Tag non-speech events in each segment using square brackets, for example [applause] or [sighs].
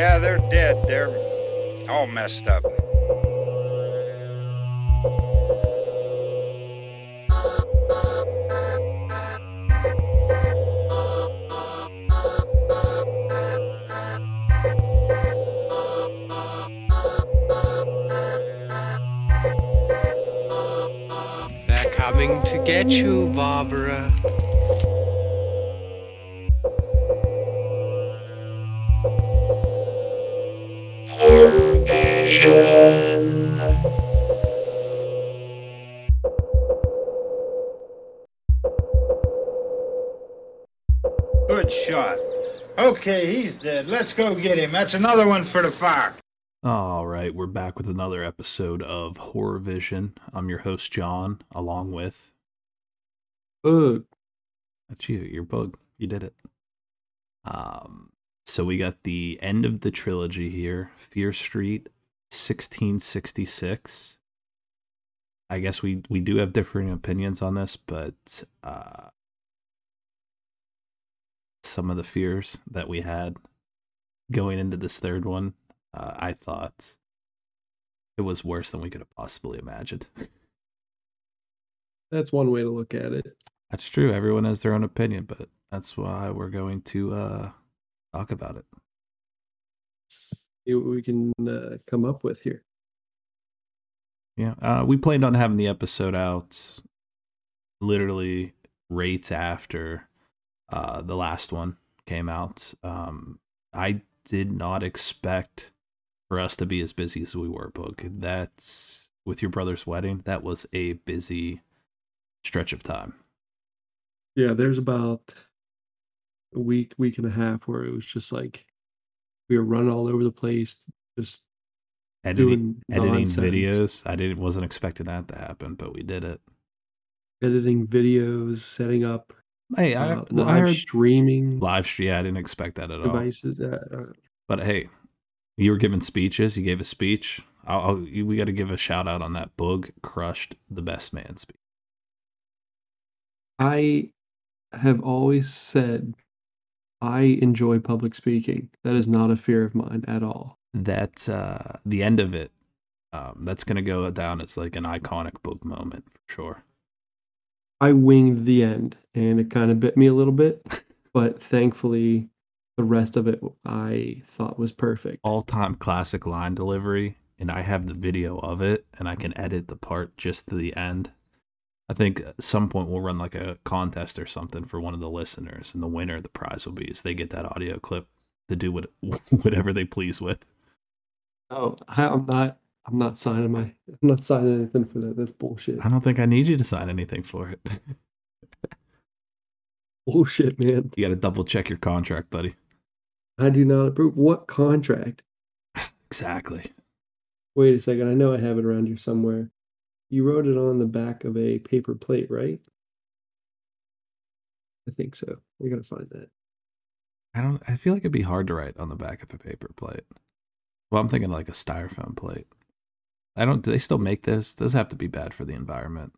Yeah, they're dead. They're all messed up. They're coming to get you, Barbara. Dead. Let's go get him. That's another one for the fire. All right, we're back with another episode of Horror Vision. I'm your host, John, along with. Ugh. That's you, your bug. You did it. Um, so we got the end of the trilogy here Fear Street, 1666. I guess we, we do have differing opinions on this, but uh, some of the fears that we had going into this third one uh, I thought it was worse than we could have possibly imagined. [laughs] That's one way to look at it. That's true. Everyone has their own opinion, but that's why we're going to uh, talk about it. See what we can uh, come up with here. Yeah, uh, we planned on having the episode out literally right after uh, the last one came out. Um, I did not expect for us to be as busy as we were, Book. That's with your brother's wedding. That was a busy stretch of time. Yeah, there's about a week, week and a half where it was just like we were running all over the place, just Editing, editing nonsense. videos. I didn't wasn't expecting that to happen, but we did it. editing videos, setting up Hey, I, uh, live I heard streaming live stream. Yeah, I didn't expect that at all. devices. Uh, uh, But hey, you were giving speeches. You gave a speech. I'll, I'll, we got to give a shout out on that. Boog crushed the best man speech. I have always said I enjoy public speaking. That is not a fear of mine at all. That uh, the end of it. Um, that's gonna go down as like an iconic book moment for sure. I winged the end and it kind of bit me a little bit, [laughs] but thankfully the rest of it I thought was perfect. All time classic line delivery, and I have the video of it, and I can edit the part just to the end. I think at some point we'll run like a contest or something for one of the listeners, and the winner, the prize will be is they get that audio clip to do what [laughs] whatever they please with. Oh, I'm not I'm not signing my I'm not signing anything for that. That's bullshit. I don't think I need you to sign anything for it. [laughs] Bullshit, man. you got to double check your contract, buddy. I do not approve. What contract? [sighs] Exactly. Wait a second. I know I have it around here somewhere. You wrote it on the back of a paper plate, right? I think so. We gotta find that. I don't. I feel like it'd be hard to write on the back of a paper plate. Well, I'm thinking like a styrofoam plate. I don't. Do they still make this? Those have to be bad for the environment.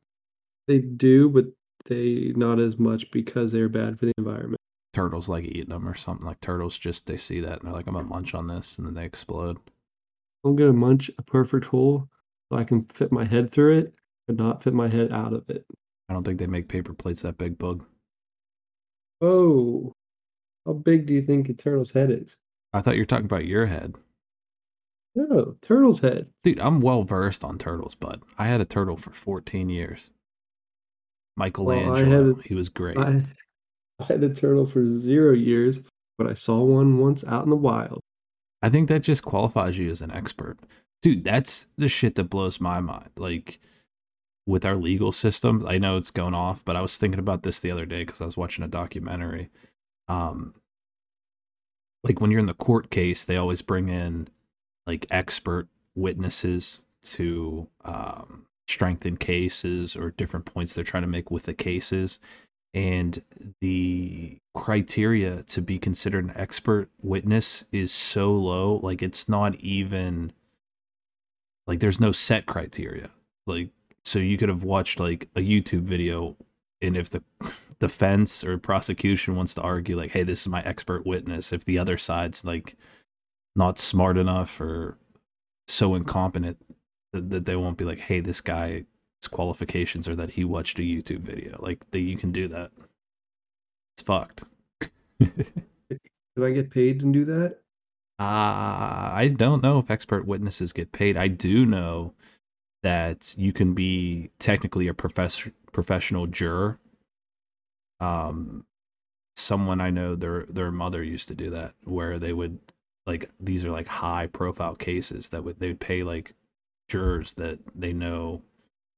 They do, but they not as much because they're bad for the environment. Turtles like eating them or something. Like turtles, just they see that and they're like, "I'm gonna munch on this," and then they explode. I'm gonna munch a perfect hole so I can fit my head through it, but not fit my head out of it. I don't think they make paper plates that big, bug. Oh, how big do you think a turtle's head is? I thought you were talking about your head, No, turtle's head. dude. I'm well versed on turtles, bud. I had a turtle for 14 years. Michelangelo, a- he was great. I, I had a turtle for zero years, but I saw one once out in the wild. I think that just qualifies you as an expert. Dude, that's the shit that blows my mind. Like with our legal system, I know it's going off, but I was thinking about this the other day because I was watching a documentary. Um like when you're in the court case, they always bring in like expert witnesses to um strengthen cases or different points they're trying to make with the cases. And the criteria to be considered an expert witness is so low like it's not even like there's no set criteria. Like so you could have watched like a youtube video and if the [laughs] defense or prosecution wants to argue like hey this is my expert witness if the other side's like not smart enough or so incompetent that, that they won't be like, hey, this guy's qualifications are that he watched a YouTube video. Like that you can do that. It's fucked. [laughs] Do I get paid to do that? Uh, I don't know if expert witnesses get paid. I do know that you can be technically a profess- professional juror. Um, someone I know, their their mother used to do that, where they would like these are like high profile cases that would they'd pay like jurors that they know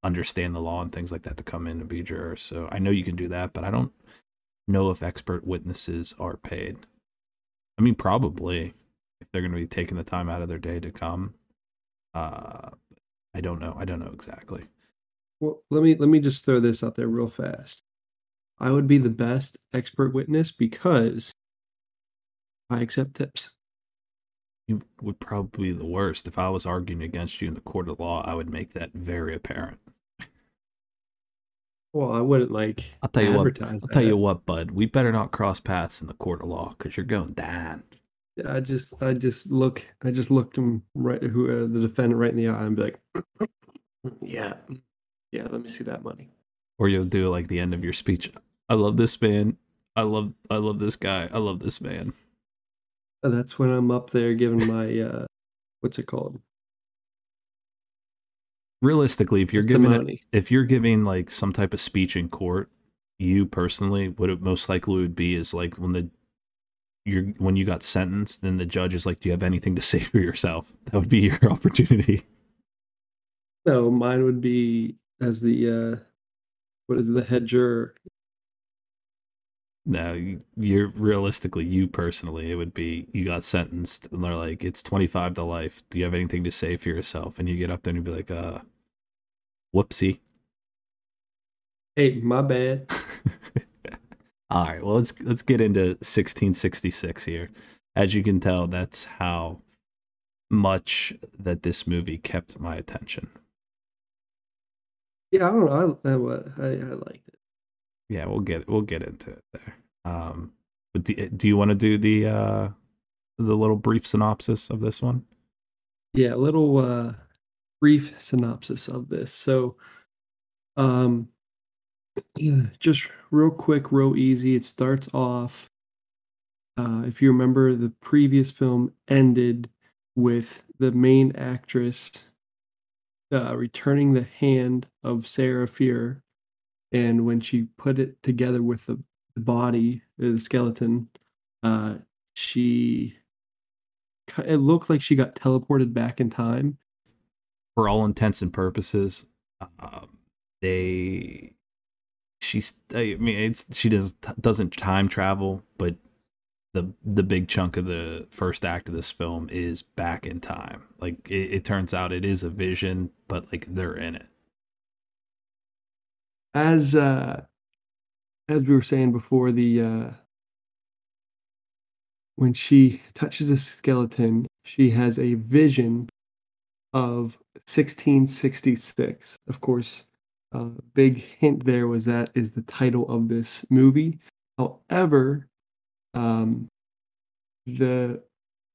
understand the law and things like that to come in and be jurors. So I know you can do that, but I don't know if expert witnesses are paid. I mean, probably if they're going to be taking the time out of their day to come. Uh, I don't know. I don't know exactly. Well, let me let me just throw this out there real fast. I would be the best expert witness because I accept tips. You would probably be the worst. If I was arguing against you in the court of law, I would make that very apparent. Well, I wouldn't like I'll tell you what. I'll tell you what, bud. We better not cross paths in the court of law because you're going down. Yeah, I just I just look I just looked him right who uh, the defendant right in the eye and be like, [clears throat] yeah, yeah. Let me see that money. Or you'll do like the end of your speech. I love this man. I love. I love this guy. I love this man. That's when I'm up there giving my uh, what's it called? Realistically, if you're giving it, if you're giving like some type of speech in court, you personally, what it most likely would be is like when the you're when you got sentenced, then the judge is like, "Do you have anything to say for yourself?" [laughs] That would be your [laughs] opportunity. No, mine would be as the uh, what is it, the head juror. No, you- you're realistically, you personally, it would be you got sentenced, and they're like, "It's twenty five to life. Do you have anything to say for yourself?" And you get up there and you'd be like, "Uh, whoopsie." Hey, my bad. [laughs] All right, well let's let's get into 1666 here. As you can tell, that's how much that this movie kept my attention. Yeah, I don't know. I I, I, I liked it. Yeah, we'll get we'll get into it there. Um, but do, do you want to do the uh the little brief synopsis of this one? Yeah, a little uh, brief synopsis of this. So, um, yeah, [clears throat] just real quick, real easy. It starts off. Uh, if you remember, the previous film ended with the main actress uh, returning the hand of Sarah Fier, and when she put it together with the, the body, uh, the skeleton, uh, she it looked like she got teleported back in time. For all intents and purposes, um, they she's I mean it's she does doesn't time travel, but the the big chunk of the first act of this film is back in time. Like it, it turns out it is a vision, but like they're in it. As uh, as we were saying before, the uh, when she touches a skeleton, she has a vision of 1666. Of course, uh, big hint there was that is the title of this movie. However, um, the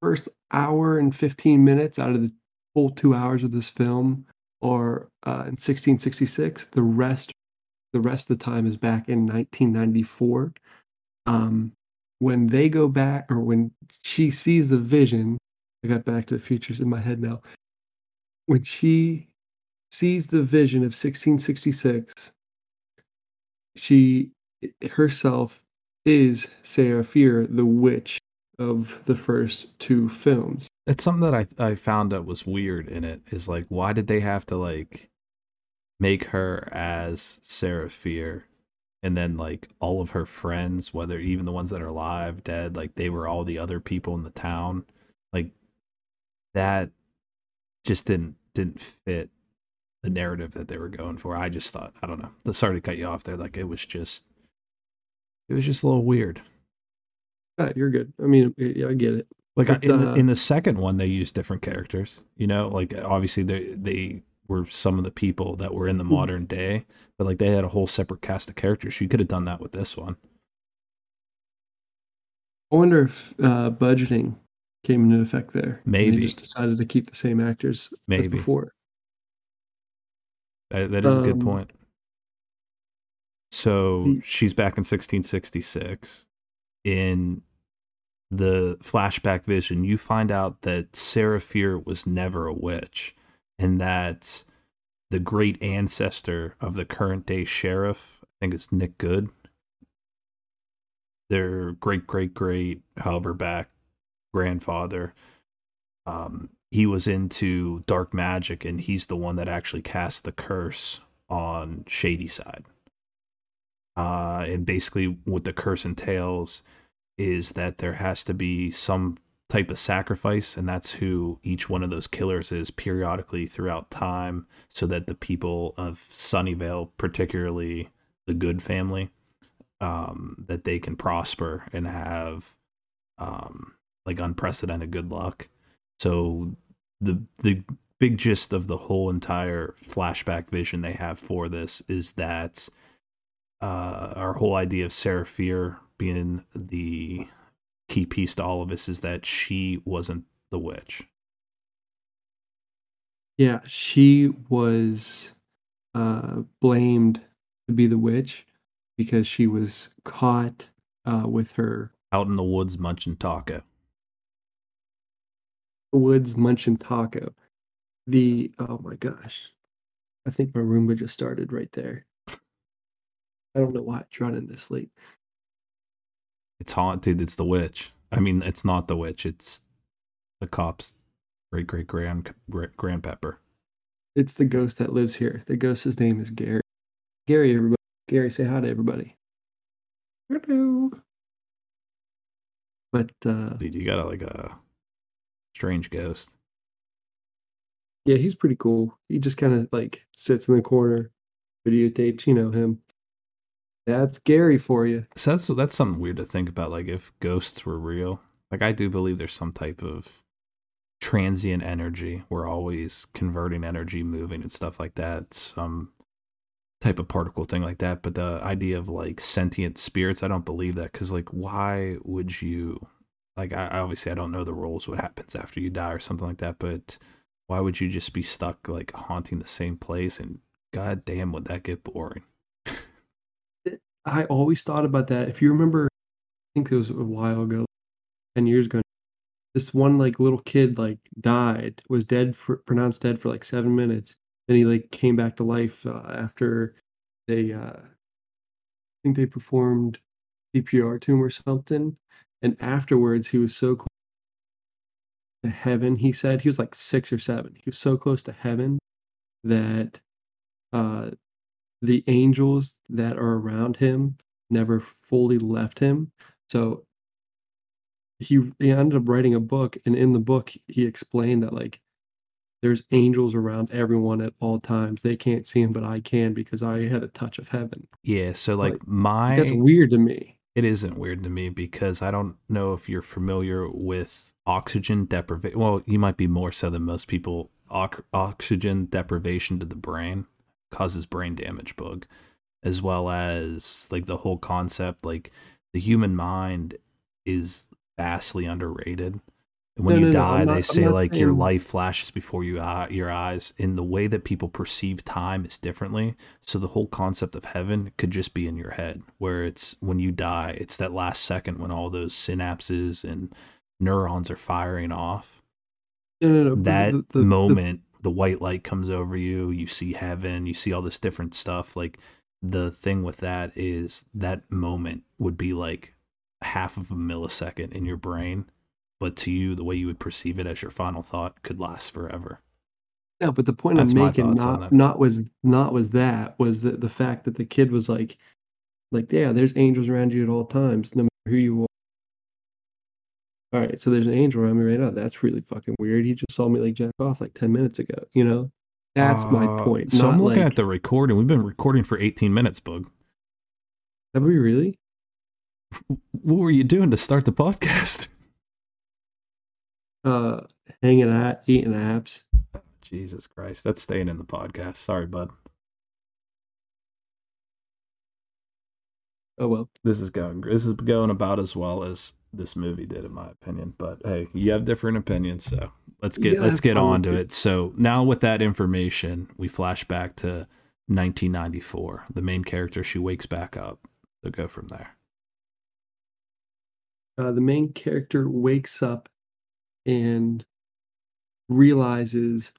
first hour and 15 minutes out of the full two hours of this film are uh, in 1666. The rest, the rest of the time is back in 1994. Um, when they go back, or when she sees the vision, I got Back to the Futures in my head now. When she sees the vision of 1666, she herself is Sarah Fier, the witch of the first two films. It's something that I I found that was weird in it is like why did they have to like make her as Sarah Fier and then like all of her friends, whether even the ones that are alive, dead, like they were all the other people in the town. Like that just didn't didn't fit the narrative that they were going for. I just thought, I don't know. Sorry to cut you off there. Like it was just it was just a little weird. Ah, you're good. I mean, yeah, I get it. Like But, in the, uh, in the second one, they used different characters. You know, like obviously they they were some of the people that were in the Mhm. modern day, but like they had a whole separate cast of characters. You could have done that with this one. I wonder if uh, budgeting came into effect there. Maybe. they just decided to keep the same actors as Maybe. before. That, that is a good Um, point. So the- she's back in 1666. In the flashback vision, you find out that Sarah Fier was never a witch, and that the great ancestor of the current day sheriff, I think it's Nick Goode, their great great great, however back grandfather, um, he was into dark magic, and he's the one that actually cast the curse on Shadyside. Uh, and basically, what the curse entails is that there has to be some type of sacrifice, and that's who each one of those killers is periodically throughout time, so that the people of Sunnyvale, particularly the Goode family, um, that they can prosper and have um, like unprecedented good luck. So the the big gist of the whole entire flashback vision they have for this is that uh, our whole idea of Sarah Fier being the key piece to all of this is that she wasn't the witch. Yeah, she was uh, blamed to be the witch because she was caught uh, with her Out in the woods munching taco. woods munching taco. The oh my gosh, I think my Roomba just started right there. I don't know why it's running this late. It's haunted. It's the witch. I mean, it's not the witch. It's the cops' great great grand grandpepper. It's the ghost that lives here. The ghost's name is Gary. Gary, everybody. Gary, say hi to everybody. Hello. But uh, Dude, you got a, like a strange ghost. yeah, he's pretty cool. He just kind of like sits in the corner, videotapes. You know him. That's Gary for you. So that's that's something weird to think about. Like if ghosts were real, like I do believe there's some type of transient energy. We're always converting energy, moving and stuff like that. Some type of particle thing like that. But the idea of like sentient spirits, I don't believe that because like why would you? Like I- obviously I don't know the rules, what happens after you die or something like that. But why would you just be stuck like haunting the same place? And god damn, would that get boring? I always thought about that. If you remember, I think it was a while ago, ten years ago. This one like little kid like died, was dead for pronounced dead for like seven minutes. Then he like came back to life uh, after they, uh, I think they performed CPR to him or something. And afterwards, he was so close to heaven. He said he was like six or seven. He was so close to heaven that uh, the angels that are around him never fully left him. So he he ended up writing a book, and in the book he explained that like there's angels around everyone at all times. They can't see him, but I can because I had a touch of heaven. Yeah, so like, Like, my That's weird to me. it isn't weird to me because I don't know if you're familiar with oxygen deprivation. Well, you might be more so than most people. Ox- oxygen deprivation to the brain causes brain damage, bug, as well as like the whole concept. Like the human mind is vastly underrated. And when No, you no, no, die, I'm they not- say like your life flashes before you eye, your eyes, and the way that people perceive time is differently. So the whole concept of heaven could just be in your head, where it's when you die, it's that last second when all those synapses and neurons are firing off. No, no, no. That the- the- moment, the white light comes over you, you see heaven, you see all this different stuff. Like the thing with that is that moment would be like half of a millisecond in your brain, but to you, the way you would perceive it as your final thought could last forever. No, but the point That's I'm making not not was not was that was the, the fact that the kid was like like yeah, there's angels around you at all times, no matter who you are. All right, so there's an angel around me right now. That's really fucking weird. He just saw me like jack off like ten minutes ago. You know, that's my Uh, point. So I'm looking like, at the recording. We've been recording for 18 minutes, Bug. Have we really? What were you doing to start the podcast? [laughs] Uh, hanging out, eating apps. Jesus Christ, that's staying in the podcast. Sorry, bud. Oh well. This is going. This is going about as well as this movie did, in my opinion. But hey, you have different opinions, so let's get Yeah, let's get on to it. So now with that information, we flash back to 1994. The main character she wakes back up. So go from there. uh, the main character wakes up and realizes,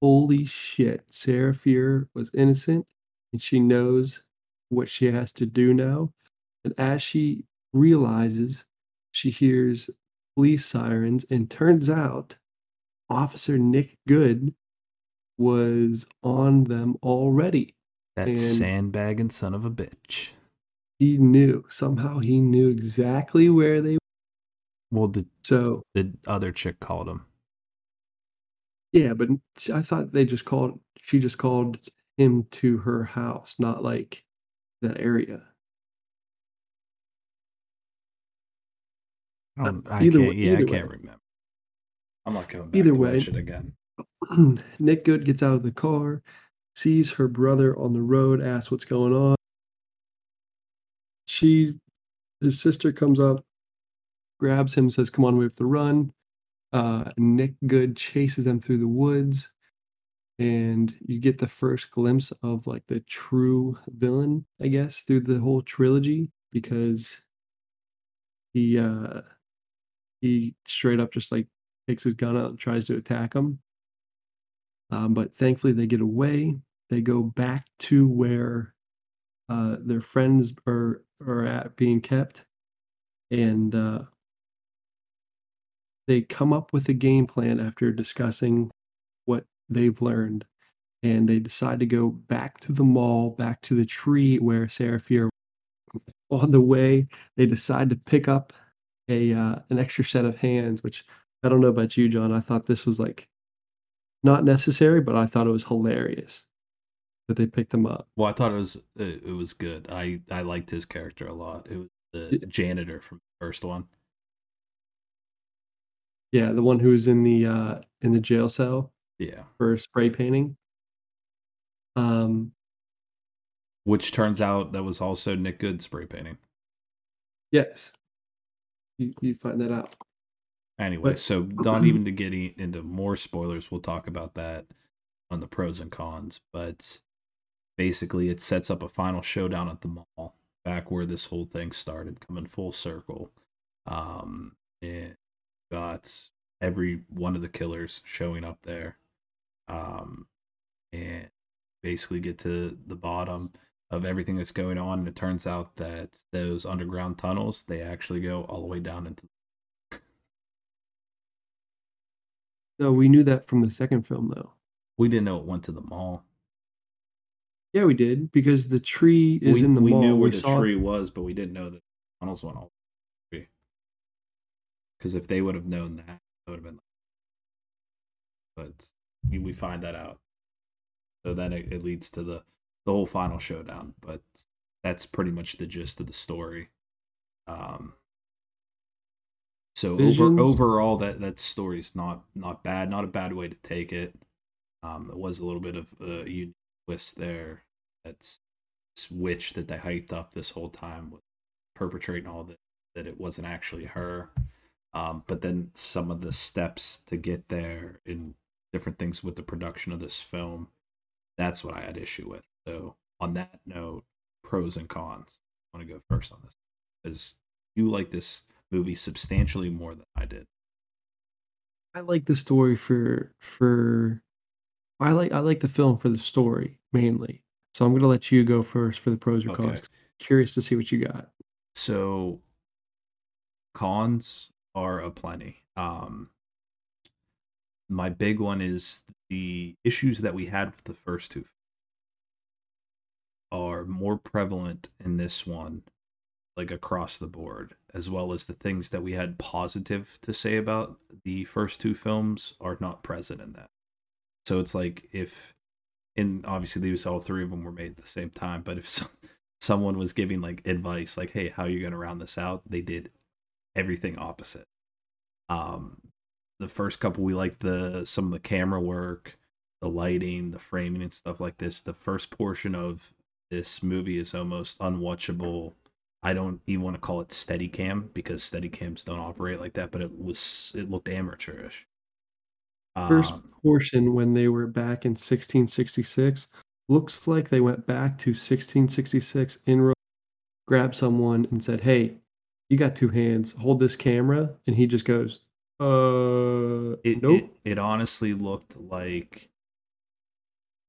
holy shit, Sarah Fier was innocent and she knows what she has to do now. And as she realizes, she hears police sirens and turns out Officer Nick Goode was on them already. That And- sandbagging son of a bitch. He knew, somehow he knew exactly where they were Well, the so the other chick called him. Yeah, but I thought they just called. She just called him to her house, not like that area. I don't, I either can't, way- yeah, I can't way. remember. I'm not going back Either to way. that shit again. [clears throat] Nick Goode gets out of the car, sees her brother on the road, asks what's going on. She, his sister comes up, grabs him, says, "Come on, we have to run." Uh, Nick Goode chases them through the woods, and you get the first glimpse of like the true villain, I guess, through the whole trilogy because he uh he straight up just like takes his gun out and tries to attack him. Um, but thankfully, they get away. They go back to where uh, their friends are are at being kept, and uh, they come up with a game plan after discussing what they've learned, and they decide to go back to the mall, back to the tree where Fier. On the way, they decide to pick up a uh, an extra set of hands, which I don't know about you, John. I thought this was like not necessary, but I thought it was hilarious that they picked him up. Well, I thought it was it, it was good. I I liked his character a lot. It was the Yeah. janitor from the first one. Yeah, the one who was in the uh, in the jail cell Yeah, for spray painting. Um, which turns out that was also Nick Goode spray painting. yes, you you find that out. Anyway, But- so [clears throat] not even to get into more spoilers, we'll talk about that on the pros and cons. But basically, it sets up a final showdown at the mall, back where this whole thing started, coming full circle. Um, and got every one of the killers showing up there, um, and basically get to the bottom of everything that's going on. And it turns out that those underground tunnels they actually go all the way down into [laughs] So we knew that from the second film, though. We didn't know it went to the mall. Yeah, we did because the tree is we, in the we mall. knew where we the tree was, but we didn't know that tunnels went all the way. Because if they would have known that, it would have been. Like... But we, we find that out. So then it, it leads to the the whole final showdown. But that's pretty much the gist of the story. Um. So over, overall, that that story's not not bad. Not a bad way to take it. Um, it was a little bit of a unique twist there. That's this witch that they hyped up this whole time was perpetrating all that that it wasn't actually her. Um, but then some of the steps to get there and different things with the production of this film, that's what I had issue with. So on that note, pros and cons. I want to go first on this because you like this movie substantially more than I did. I like the story for for I like I like the film for the story mainly. So I'm gonna let you go first for the pros or cons. Okay. Curious to see what you got. So cons are aplenty. Um my big one is the issues that we had with the first two are more prevalent in this one like across the board as well as the things that we had positive to say about the first two films are not present in that. So it's like if and obviously these all three of them were made at the same time but if [laughs] some, someone was giving like advice like hey how are you going to round this out? they did everything opposite. Um the first couple we liked the some of the camera work the lighting the framing and stuff like this. The first portion of this movie is almost unwatchable I don't even want to call it steady cam because steady cams don't operate like that, but it was it looked amateurish. First Um, portion when they were back in 1666 looks like they went back to 1666 in Rome, grabbed someone and said, "Hey, you got two hands. Hold this camera." And he just goes, "Uh, it, nope." it it honestly looked like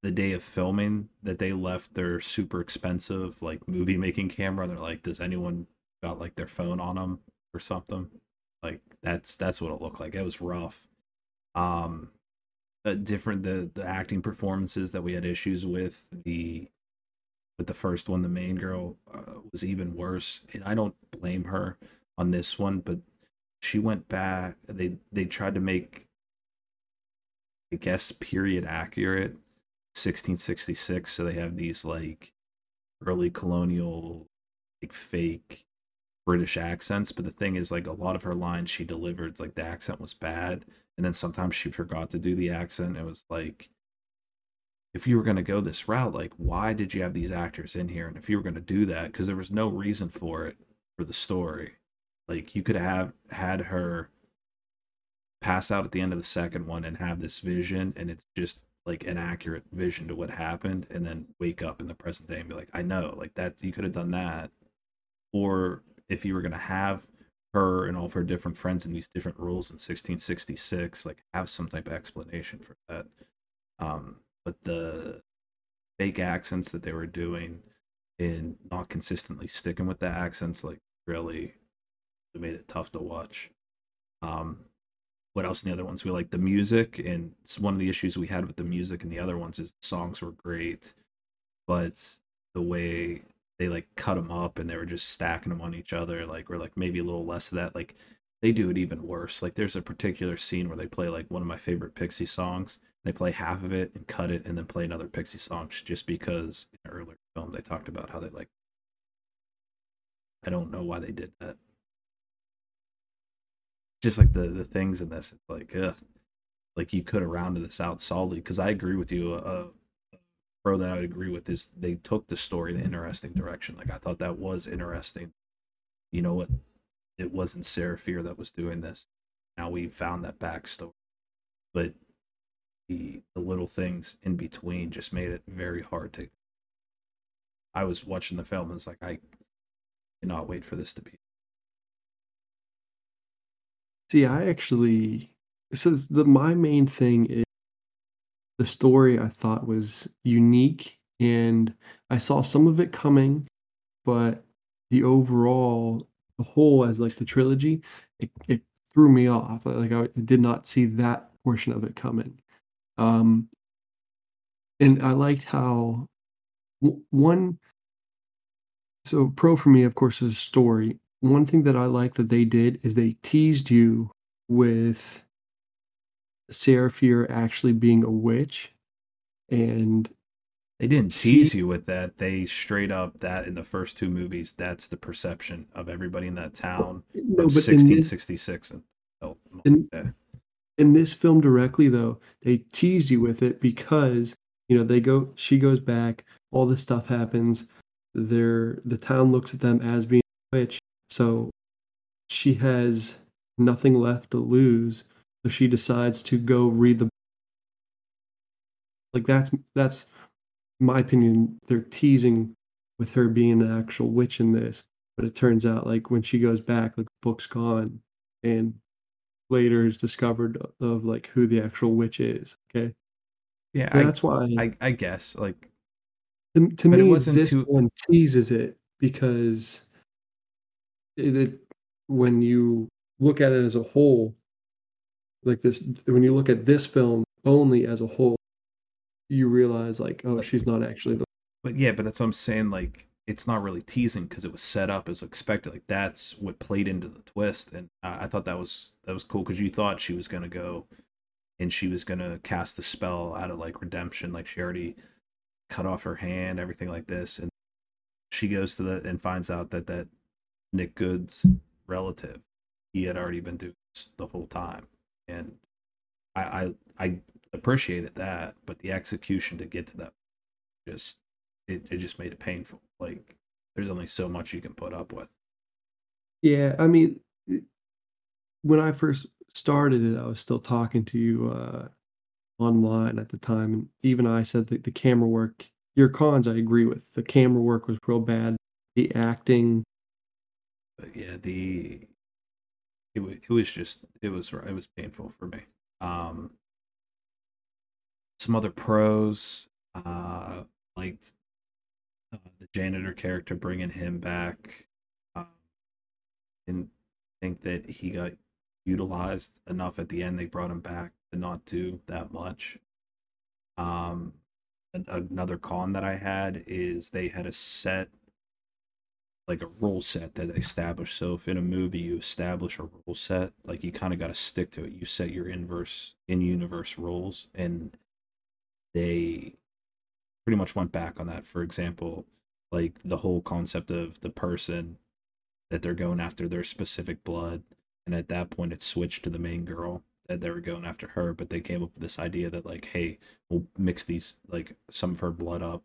the day of filming that they left their super expensive like movie making camera. They're like, does anyone got like their phone on them or something? Like that's that's what it looked like. It was rough. Um, different the the acting performances that we had issues with the with the first one the main girl uh, was even worse and i don't blame her on this one but she went back they they tried to make i guess period accurate 1666 so they have these like early colonial like fake british accents but the thing is like a lot of her lines she delivered like the accent was bad and then sometimes she forgot to do the accent it was like if you were going to go this route like why did you have these actors in here? And if you were going to do that because there was no reason for it for the story. Like you could have had her pass out at the end of the second one and have this vision and it's just like an accurate vision to what happened and then wake up in the present day and be like i know like that you could have done that. Or if you were going to have her and all of her different friends in these different rules in 1666 like have some type of explanation for that. Um but the fake accents that they were doing and not consistently sticking with the accents like really made it tough to watch. Um what else in the other ones? We like the music and it's one of the issues we had with the music and the other ones is the songs were great but the way they like cut them up and they were just stacking them on each other like or like maybe a little less of that like they do it even worse. Like there's a particular scene where they play like one of my favorite pixie songs they play half of it and cut it and then play another pixie song just because in an earlier film they talked about how they like i don't know why they did that just like the the things in this it's like ugh. like you could have rounded this out solidly because i agree with you uh pro that i would agree with is they took the story in an interesting direction like i thought that was interesting. You know what? It wasn't fear that was doing this. Now we found that backstory. But the the little things in between just made it very hard to i was watching the film and it's like i cannot wait for this to be See, I actually this is the my main thing is the story I thought was unique and I saw some of it coming, but the overall the whole as like the trilogy, it, it threw me off. Like I did not see that portion of it coming. Um and I liked how w- one so pro for me of course is story one thing that I like that they did is they teased you with Fier actually being a witch, and they didn't she tease you with that they straight up that in the first two movies that's the perception of everybody in that town no, from in this 1666 and oh, in okay. in this film directly though, they tease you with it because you know they go she goes back, all this stuff happens, they're the town looks at them as being a witch, so she has nothing left to lose, so she decides to go read the like that's that's my opinion, they're teasing with her being an actual witch in this, but it turns out like when she goes back, like the book's gone, and later is discovered of like who the actual witch is. Okay, yeah so I, that's why I i guess like to, to but it me wasn't this too one teases it because it, when you look at it as a whole, like this when you look at this film only as a whole, you realize like oh she's not actually the But yeah, but that's what I'm saying. Like, it's not really teasing because it was set up as expected. Like, that's what played into the twist, and I, I thought that was that was cool because you thought she was gonna go, and she was gonna cast the spell out of like redemption. Like, she already cut off her hand, everything like this, and she goes to the and finds out that that Nick Goode's relative, he had already been doing this the whole time, and I I, I appreciated that, but the execution to get to that just it, it just made it painful. Like there's only so much you can put up with. Yeah, I mean, when I first started it, I was still talking to you uh, online at the time, and even I said that the camera work, your cons, I agree with. The camera work was real bad. The acting, But yeah, the it, it was just it was it was painful for me. Um, some other pros, uh, like uh, the janitor character bringing him back. Um, didn't think that he got utilized enough at the end. They brought him back to not do that much. Um, an- another con that I had is they had a set like a rule set that they established. So if in a movie you establish a rule set, like you kind of got to stick to it. You set your inverse in universe rules, and they pretty much went back on that. For example, like the whole concept of the person that they're going after their specific blood, and at that point it switched to the main girl that they were going after her. But they came up with this idea that like, hey, we'll mix these like some of her blood up,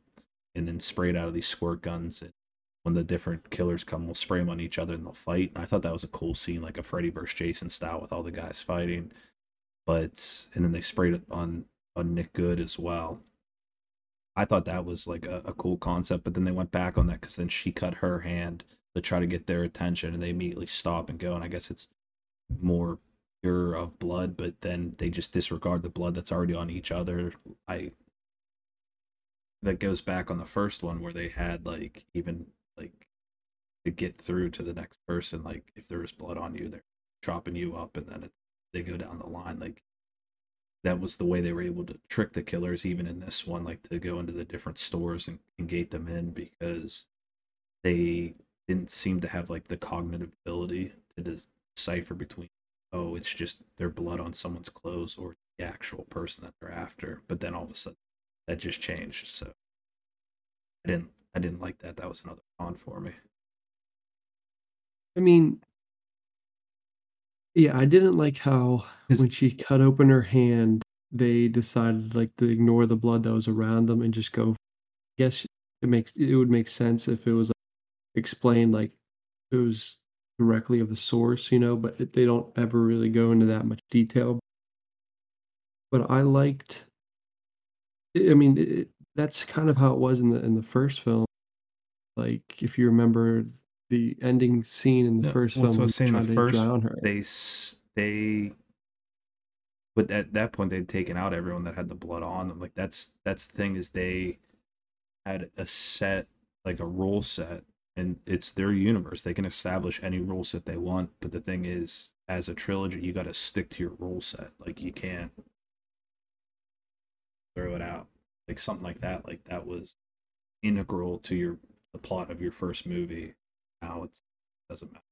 and then spray it out of these squirt guns and when the different killers come, we'll spray them on each other and they'll fight. And I thought that was a cool scene, like a Freddy vs. Jason style with all the guys fighting. But and then they sprayed it on on Nick Goode as well. I thought that was like a, a cool concept, but then they went back on that because then she cut her hand to try to get their attention, and they immediately stop and go. And I guess it's more pure of blood, but then they just disregard the blood that's already on each other. I that goes back on the first one where they had like even like to get through to the next person like if there was blood on you they're chopping you up and then it, they go down the line like that was the way they were able to trick the killers even in this one like to go into the different stores and, and gate them in because they didn't seem to have like the cognitive ability to decipher between oh it's just their blood on someone's clothes or the actual person that they're after but then all of a sudden that just changed so i didn't i didn't like that that was another con for me I mean, yeah, I didn't like how when she cut open her hand, they decided like to ignore the blood that was around them and just go. I guess it makes it would make sense if it was like, explained like it was directly of the source, you know, but it, they don't ever really go into that much detail. But I liked. I mean, it, that's kind of how it was in the in the first film. Like if you remember the ending scene in the first film, was trying to first- drown her. they they but at that point they'd taken out everyone that had the blood on them like that's that's the thing is they had a set like a rule set and it's their universe they can establish any rule set they want but the thing is as a trilogy you got to stick to your rule set like you can't throw it out like something like that like that was integral to your the plot of your first movie now it doesn't matter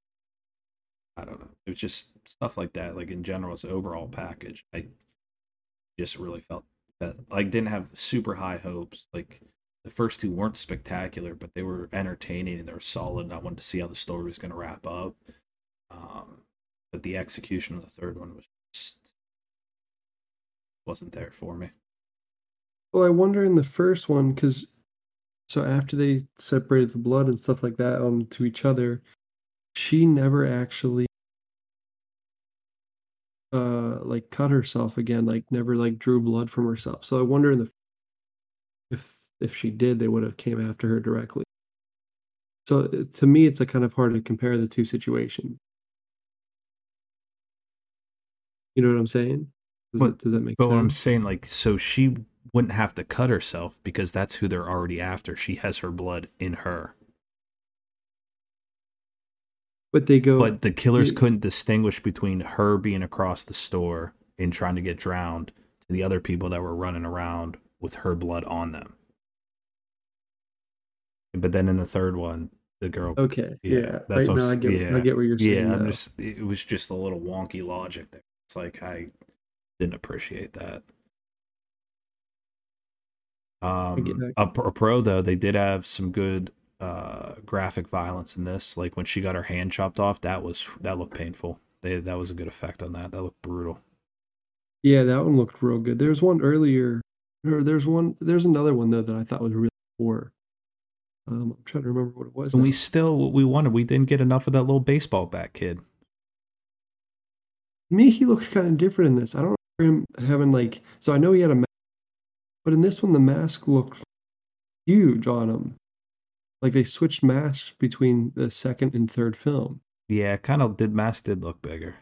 I don't know. It was just stuff like that. Like in general, it's overall package, I just really felt that like didn't have super high hopes. Like the first two weren't spectacular, but they were entertaining and they were solid. And I wanted to see how the story was going to wrap up. Um, but the execution of the third one was just wasn't there for me. Well, I wonder in the first one because so after they separated the blood and stuff like that onto each other, she never actually uh like cut herself again, like never like drew blood from herself. So I wonder in the if if she did, they would have came after her directly. So uh, to me, it's a kind of hard to compare the two situations. You know what I'm saying? Does, But- that, does that make But sense? what I'm saying, like, so she wouldn't have to cut herself because that's who they're already after. She has her blood in her. but they go. But the killers you- couldn't distinguish between her being across the store and trying to get drowned to the other people that were running around with her blood on them. But then in the third one, the girl. okay, yeah, yeah. that's right what now, I'm I get. yeah, I get what you're saying. yeah, I'm just. It was just a little wonky logic there. It's like I didn't appreciate that. Um, a, pro- a pro though, they did have some good uh graphic violence in this. Like when she got her hand chopped off, that was that looked painful. They that was a good effect on that. That looked brutal. Yeah, that one looked real good. There's one earlier, or there's one, there's another one though that I thought was really poor. Um, I'm trying to remember what it was. And we now. still we wanted we didn't get enough of that little baseball bat kid. To me, he looked kind of different in this. I don't remember him having like. So I know he had a but in this one, the mask looked huge on him. Like they switched masks between the second and third film. Yeah, kind of did mask did look bigger.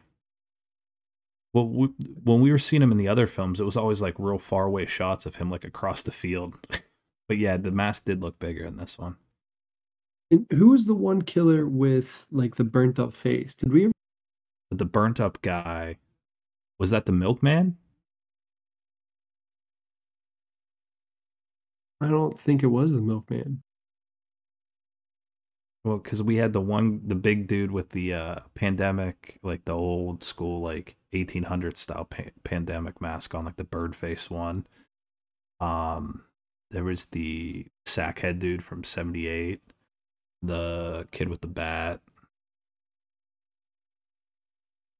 Well, we, when we were seeing him in the other films, it was always like real far away shots of him like across the field. [laughs] but yeah, the mask did look bigger in this one. And who was the one killer with like the burnt up face? Did we ever? The burnt up guy was that the milkman? I don't think it was the milkman. Well, because we had the one, the big dude with the uh, pandemic, like the old school, like 1800 style pa- pandemic mask on, like the bird face one. Um, there was the sackhead dude from 78, the kid with the bat.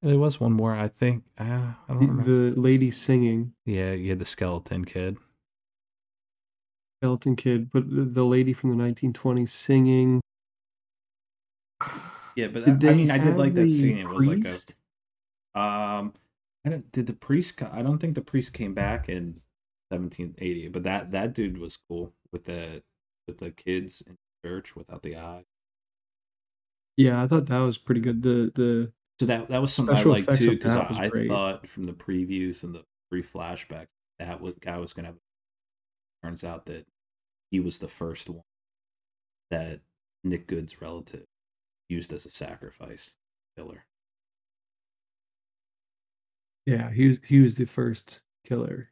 There was one more, I think. Uh, I don't remember. the lady singing, Yeah, you had the skeleton kid. Skeleton kid, but the, lady from the 1920s singing. Yeah, but Did I, mean, I did like that scene. It was like a? Um, I don't, did the priest? I don't think the priest came back in 1780, but that that dude was cool with the with the kids in church without the eye. Yeah, I thought that was pretty good. The the So that that was something I liked too because I, I thought from the previews and the free flashbacks that was, guy was gonna have. Turns out that he was the first one that Nick Goode's relative used as a sacrifice killer. yeah, he was he was the first killer.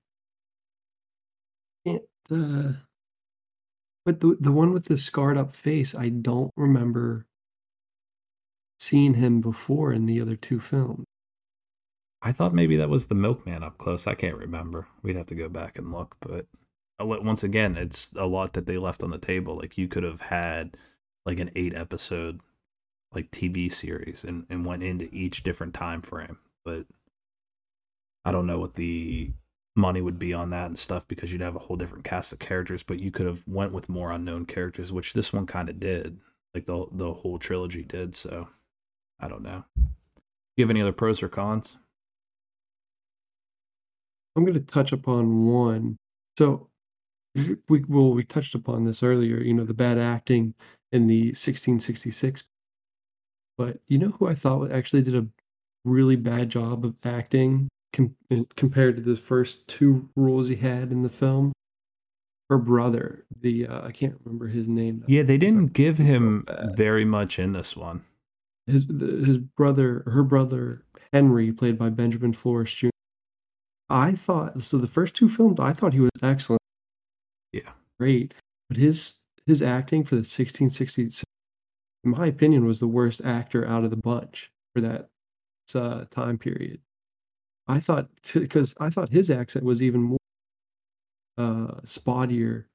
And the but the the one with the scarred up face, I don't remember seeing him before in the other two films. I thought maybe that was the milkman up close. I can't remember. We'd have to go back and look, but Oh, once again, it's a lot that they left on the table. Like you could have had like an eight episode like TV series and, and went into each different time frame, but I don't know what the money would be on that and stuff because you'd have a whole different cast of characters, but you could have went with more unknown characters, which this one kind of did. Like the the whole trilogy did, so I don't know. Do you have any other pros or cons? I'm going to touch upon one. So we well we touched upon this earlier, you know, the bad acting in the 1666. But you know who I thought actually did a really bad job of acting com- compared to the first two roles he had in the film? Her brother, the uh, I can't remember his name. Yeah, they didn't give him very much in this one. his his brother, her brother Henry, played by Benjamin Flores Jr. I thought so. The first two films, I thought he was excellent. Great, but his his acting for the 1660s, in my opinion, was the worst actor out of the bunch for that uh, time period. I thought because I thought his accent was even more uh, spottier.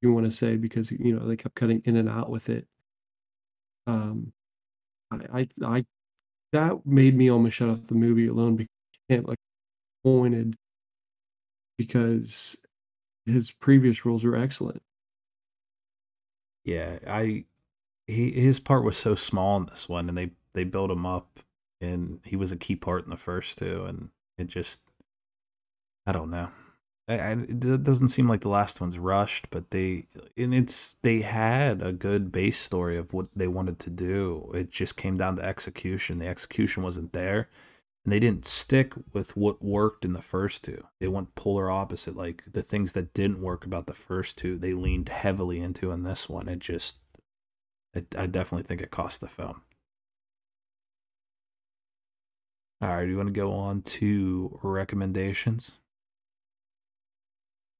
You want to say because you know they kept cutting in and out with it. Um, I, I, I that made me almost shut off the movie alone because I can't like pointed because his previous roles were excellent. Yeah, I he his part was so small in this one, and they they built him up, and he was a key part in the first two, and it just I don't know. I, I it doesn't seem like the last one's rushed, but they and it's they had a good base story of what they wanted to do. It just came down to execution. The execution wasn't there, and they didn't stick with what worked in the first two. They went polar opposite. Like the things that didn't work about the first two, they leaned heavily into in this one. It just, it, I definitely think it cost the film. All right, do you want to go on to recommendations?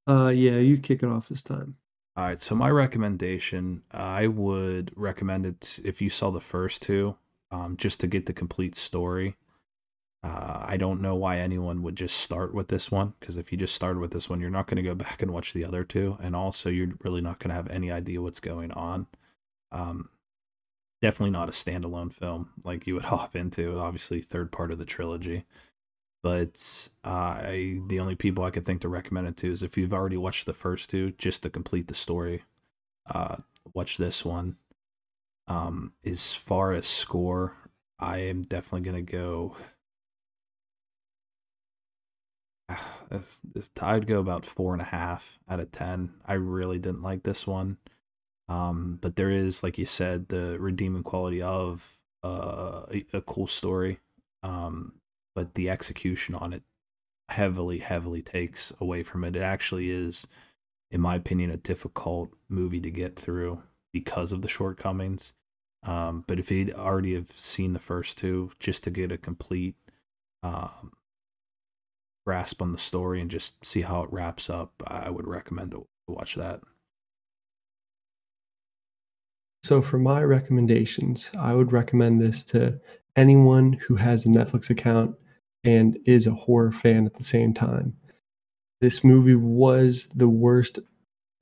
Uh, yeah, you kick it off this time. All right, so my recommendation, I would recommend it if you saw the first two, um, just to get the complete story. Uh, I don't know why anyone would just start with this one because if you just started with this one, you're not going to go [laughs] back and watch the other two, and also you're really not going to have any idea what's going on. Um, definitely not a standalone film like you would [laughs] hop into. Obviously, third part of the trilogy, but uh, I the only people I could think to recommend it to is if you've already watched the first two, just to complete the story. Uh, watch this one. Um, as far as score, I am definitely gonna go. [sighs] I'd go about four and a half out of ten. I really didn't like this one, um, but there is, like you said, the redeeming quality of uh, a, a cool story. Um, but the execution on it heavily, heavily takes away from it. It actually is, in my opinion, a difficult movie to get through because of the shortcomings. Um, but if you'd already have seen the first two, just to get a complete um, grasp on the story and just see how it wraps up, I would recommend to watch that. So, for my recommendations, I would recommend this to anyone who has a Netflix account and is a horror fan at the same time. This movie was the worst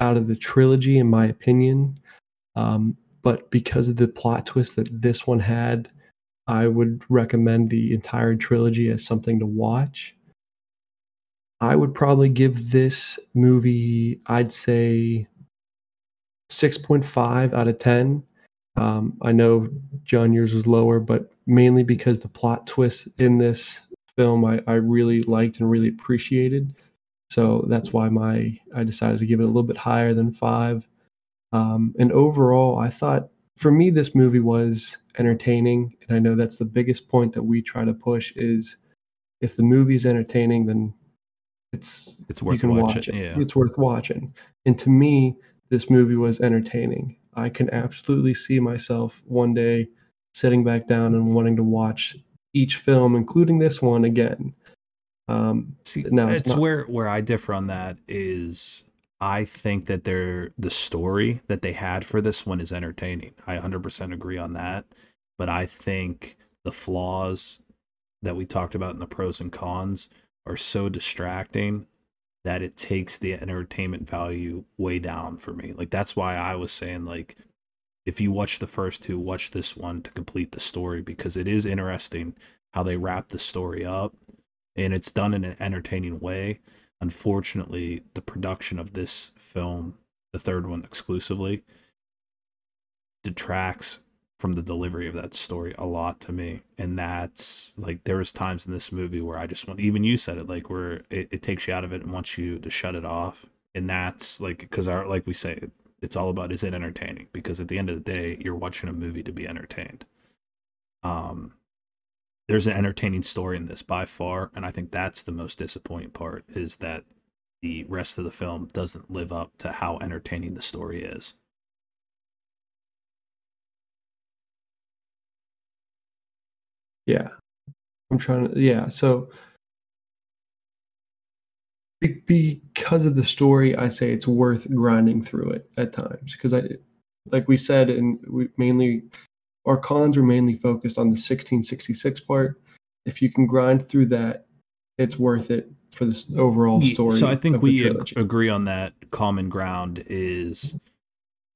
out of the trilogy, in my opinion. Um, but because of the plot twist that this one had, I would recommend the entire trilogy as something to watch. I would probably give this movie, I'd say 6.5 out of 10. Um, I know John yours was lower, but mainly because the plot twists in this film I, I really liked and really appreciated. So that's why my I decided to give it a little bit higher than five. Um, and overall, I thought for me this movie was entertaining, and I know that's the biggest point that we try to push is if the movie is entertaining, then it's it's worth you can watching. watch it. Yeah. It's worth watching. And to me, this movie was entertaining. I can absolutely see myself one day sitting back down and wanting to watch each film, including this one again. Um, See, no, it's it's not. where where I differ on that is I think that they're the story that they had for this one is entertaining. I 100% agree on that, but I think the flaws that we talked about in the pros and cons are so distracting that it takes the entertainment value way down for me. Like that's why I was saying like if you watch the first two, watch this one to complete the story because it is interesting how they wrap the story up and it's done in an entertaining way. Unfortunately, the production of this film, the third one exclusively, detracts from the delivery of that story a lot to me. And that's like there was times in this movie where I just want even you said it, like where it, it takes you out of it and wants you to shut it off. And that's like because our like we say it's all about is it entertaining? Because at the end of the day, you're watching a movie to be entertained. Um there's an entertaining story in this by far, and I think that's the most disappointing part is that the rest of the film doesn't live up to how entertaining the story is. Yeah. I'm trying to, yeah. So be- because of the story, I say it's worth grinding through it at times. Because I, like we said, and we mainly, our cons are mainly focused on the 1666 part. If you can grind through that, it's worth it for this overall story. So I think we agree on that common ground is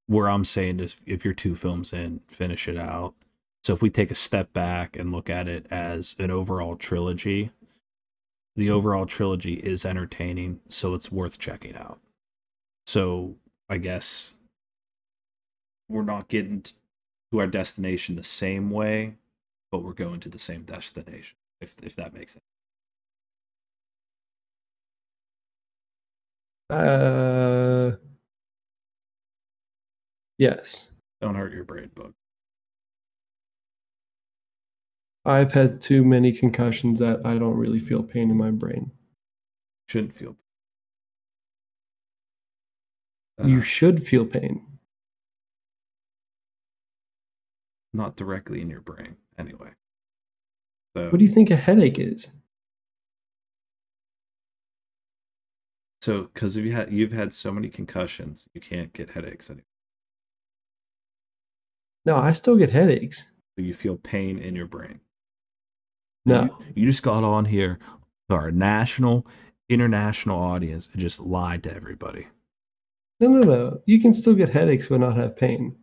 where I'm saying is if you're two films in, finish it out. So if we take a step back and look at it as an overall trilogy, the overall trilogy is entertaining, so it's worth checking out. So I guess we're not getting to our destination the same way, but we're going to the same destination. If if that makes sense. Uh, yes. Don't hurt your brain, bug. I've had too many concussions that I don't really feel pain in my brain. Shouldn't feel. You Uh, should feel pain. not directly in your brain, anyway. So, What do you think a headache is? So, because you had you've had so many concussions, you can't get headaches anymore. No, I still get headaches. So you feel pain in your brain. No. You, you just got on here to our national, international audience and just lied to everybody. No, no, no. You can still get headaches but not have pain.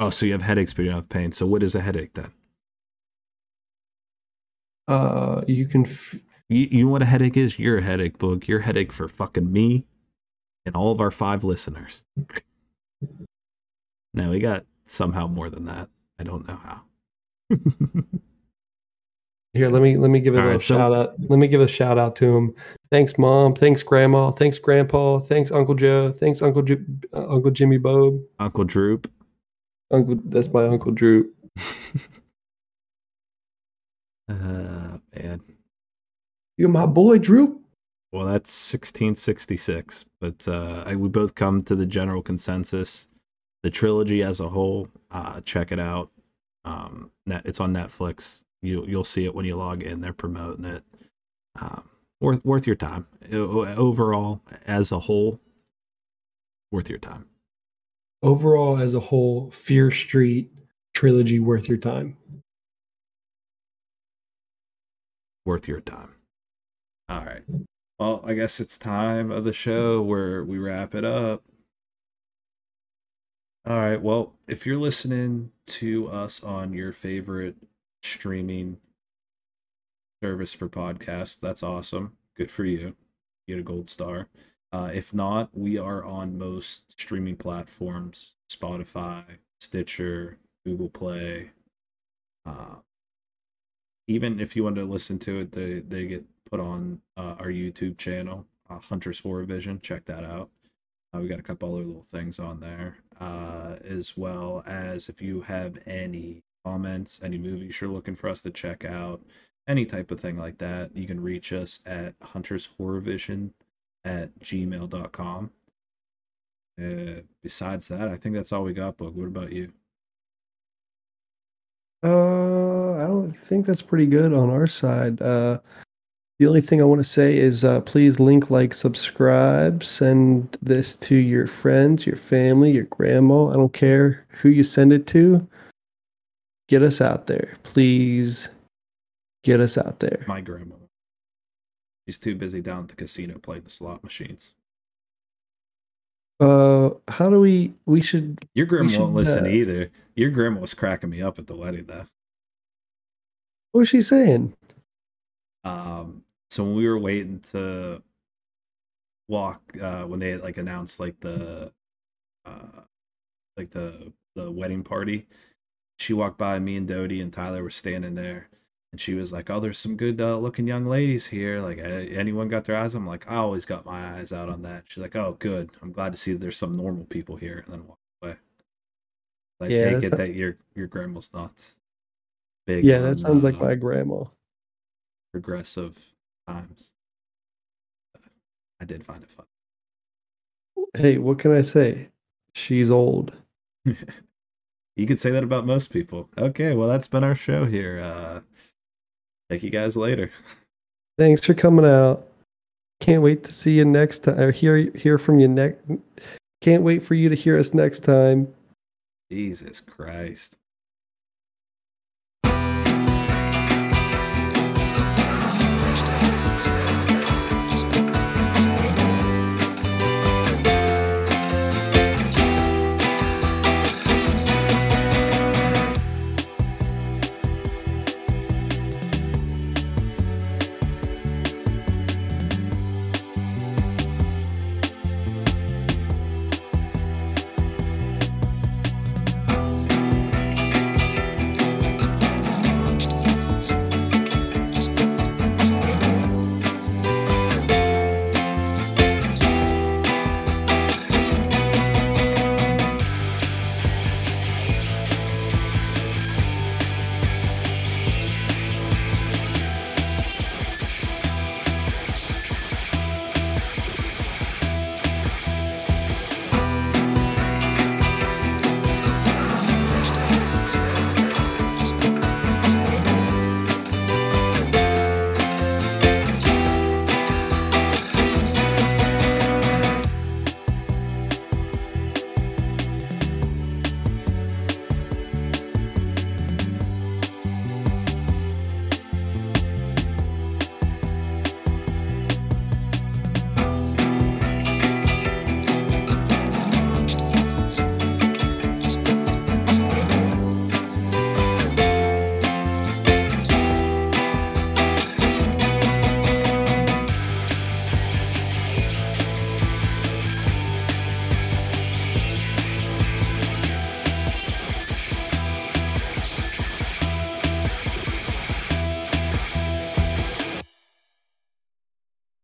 Oh, so you have headaches, but you don't have pain. So what is a headache then? Uh, you can. F- You, you know what a headache is? You're a headache, book. You're a headache for fucking me and all of our five listeners. [laughs] now we got somehow more than that. I don't know how. [laughs] Here, let me let me give a All little right, so- shout out. Let me give a shout out to him. Thanks, mom. Thanks, grandma. Thanks, grandpa. Thanks, Uncle Joe. Thanks, Uncle Ji- uh, Uncle Jimmy Bob. Uncle Droop. Uncle, that's my Uncle Drew. [laughs] Uh, man. You're my boy, Droop. Well, that's 1666, but uh, I, we both come to the general consensus. The trilogy as a whole, uh, check it out. Um, net, it's on Netflix. You you'll see it when you log in. They're promoting it. Um, worth worth your time. Overall, as a whole, worth your time. Overall, as a whole, Fear Street trilogy worth your time. Worth your time. All right. Well, I guess it's time of the show where we wrap it up. All right. Well, if you're listening to us on your favorite streaming service for podcasts, that's awesome. Good for you. Get a gold star. Uh, if not, we are on most streaming platforms Spotify, Stitcher, Google Play. Uh, even if you want to listen to it, they, they get put on uh, our YouTube channel, uh, Hunter's Horror Vision. Check that out. Uh, we got a couple other little things on there, uh, as well as if you have any comments, any movies you're looking for us to check out, any type of thing like that, you can reach us at Hunter's Horror Vision at gmail.com. Uh, besides that, I think that's all we got, Boog. What about you? Uh, I don't think that's pretty good on our side. Uh, the only thing I want to say is uh, please link, like, subscribe, send this to your friends, your family, your grandma. I don't care who you send it to. Get us out there. Please get us out there. My grandma. She's too busy down at the casino playing the slot machines. Uh, how do we? We should. Your grandma should, won't listen uh, either. Your grandma was cracking me up at the wedding though. What was she saying? Um, so when we were waiting to walk, uh, when they had, like announced like the, uh, like the the wedding party, she walked by me and Dodie and Tyler were standing there, and she was like, "Oh, there's some good uh, looking young ladies here. Like, anyone got their eyes?" I'm like, "I always got my eyes out on that." She's like, "Oh, good. I'm glad to see that there's some normal people here." And then walk away. I Yeah, take it not- that your your grandma's not big. Yeah, on, that sounds like uh, my grandma. progressive times. I did find it fun. Hey, what can I say? She's old. [laughs] you could say that about most people. Okay, well that's been our show here. Uh take you guys later. Thanks for coming out. Can't wait to see you next time. Or hear hear from you next. Can't wait for you to hear us next time. Jesus Christ.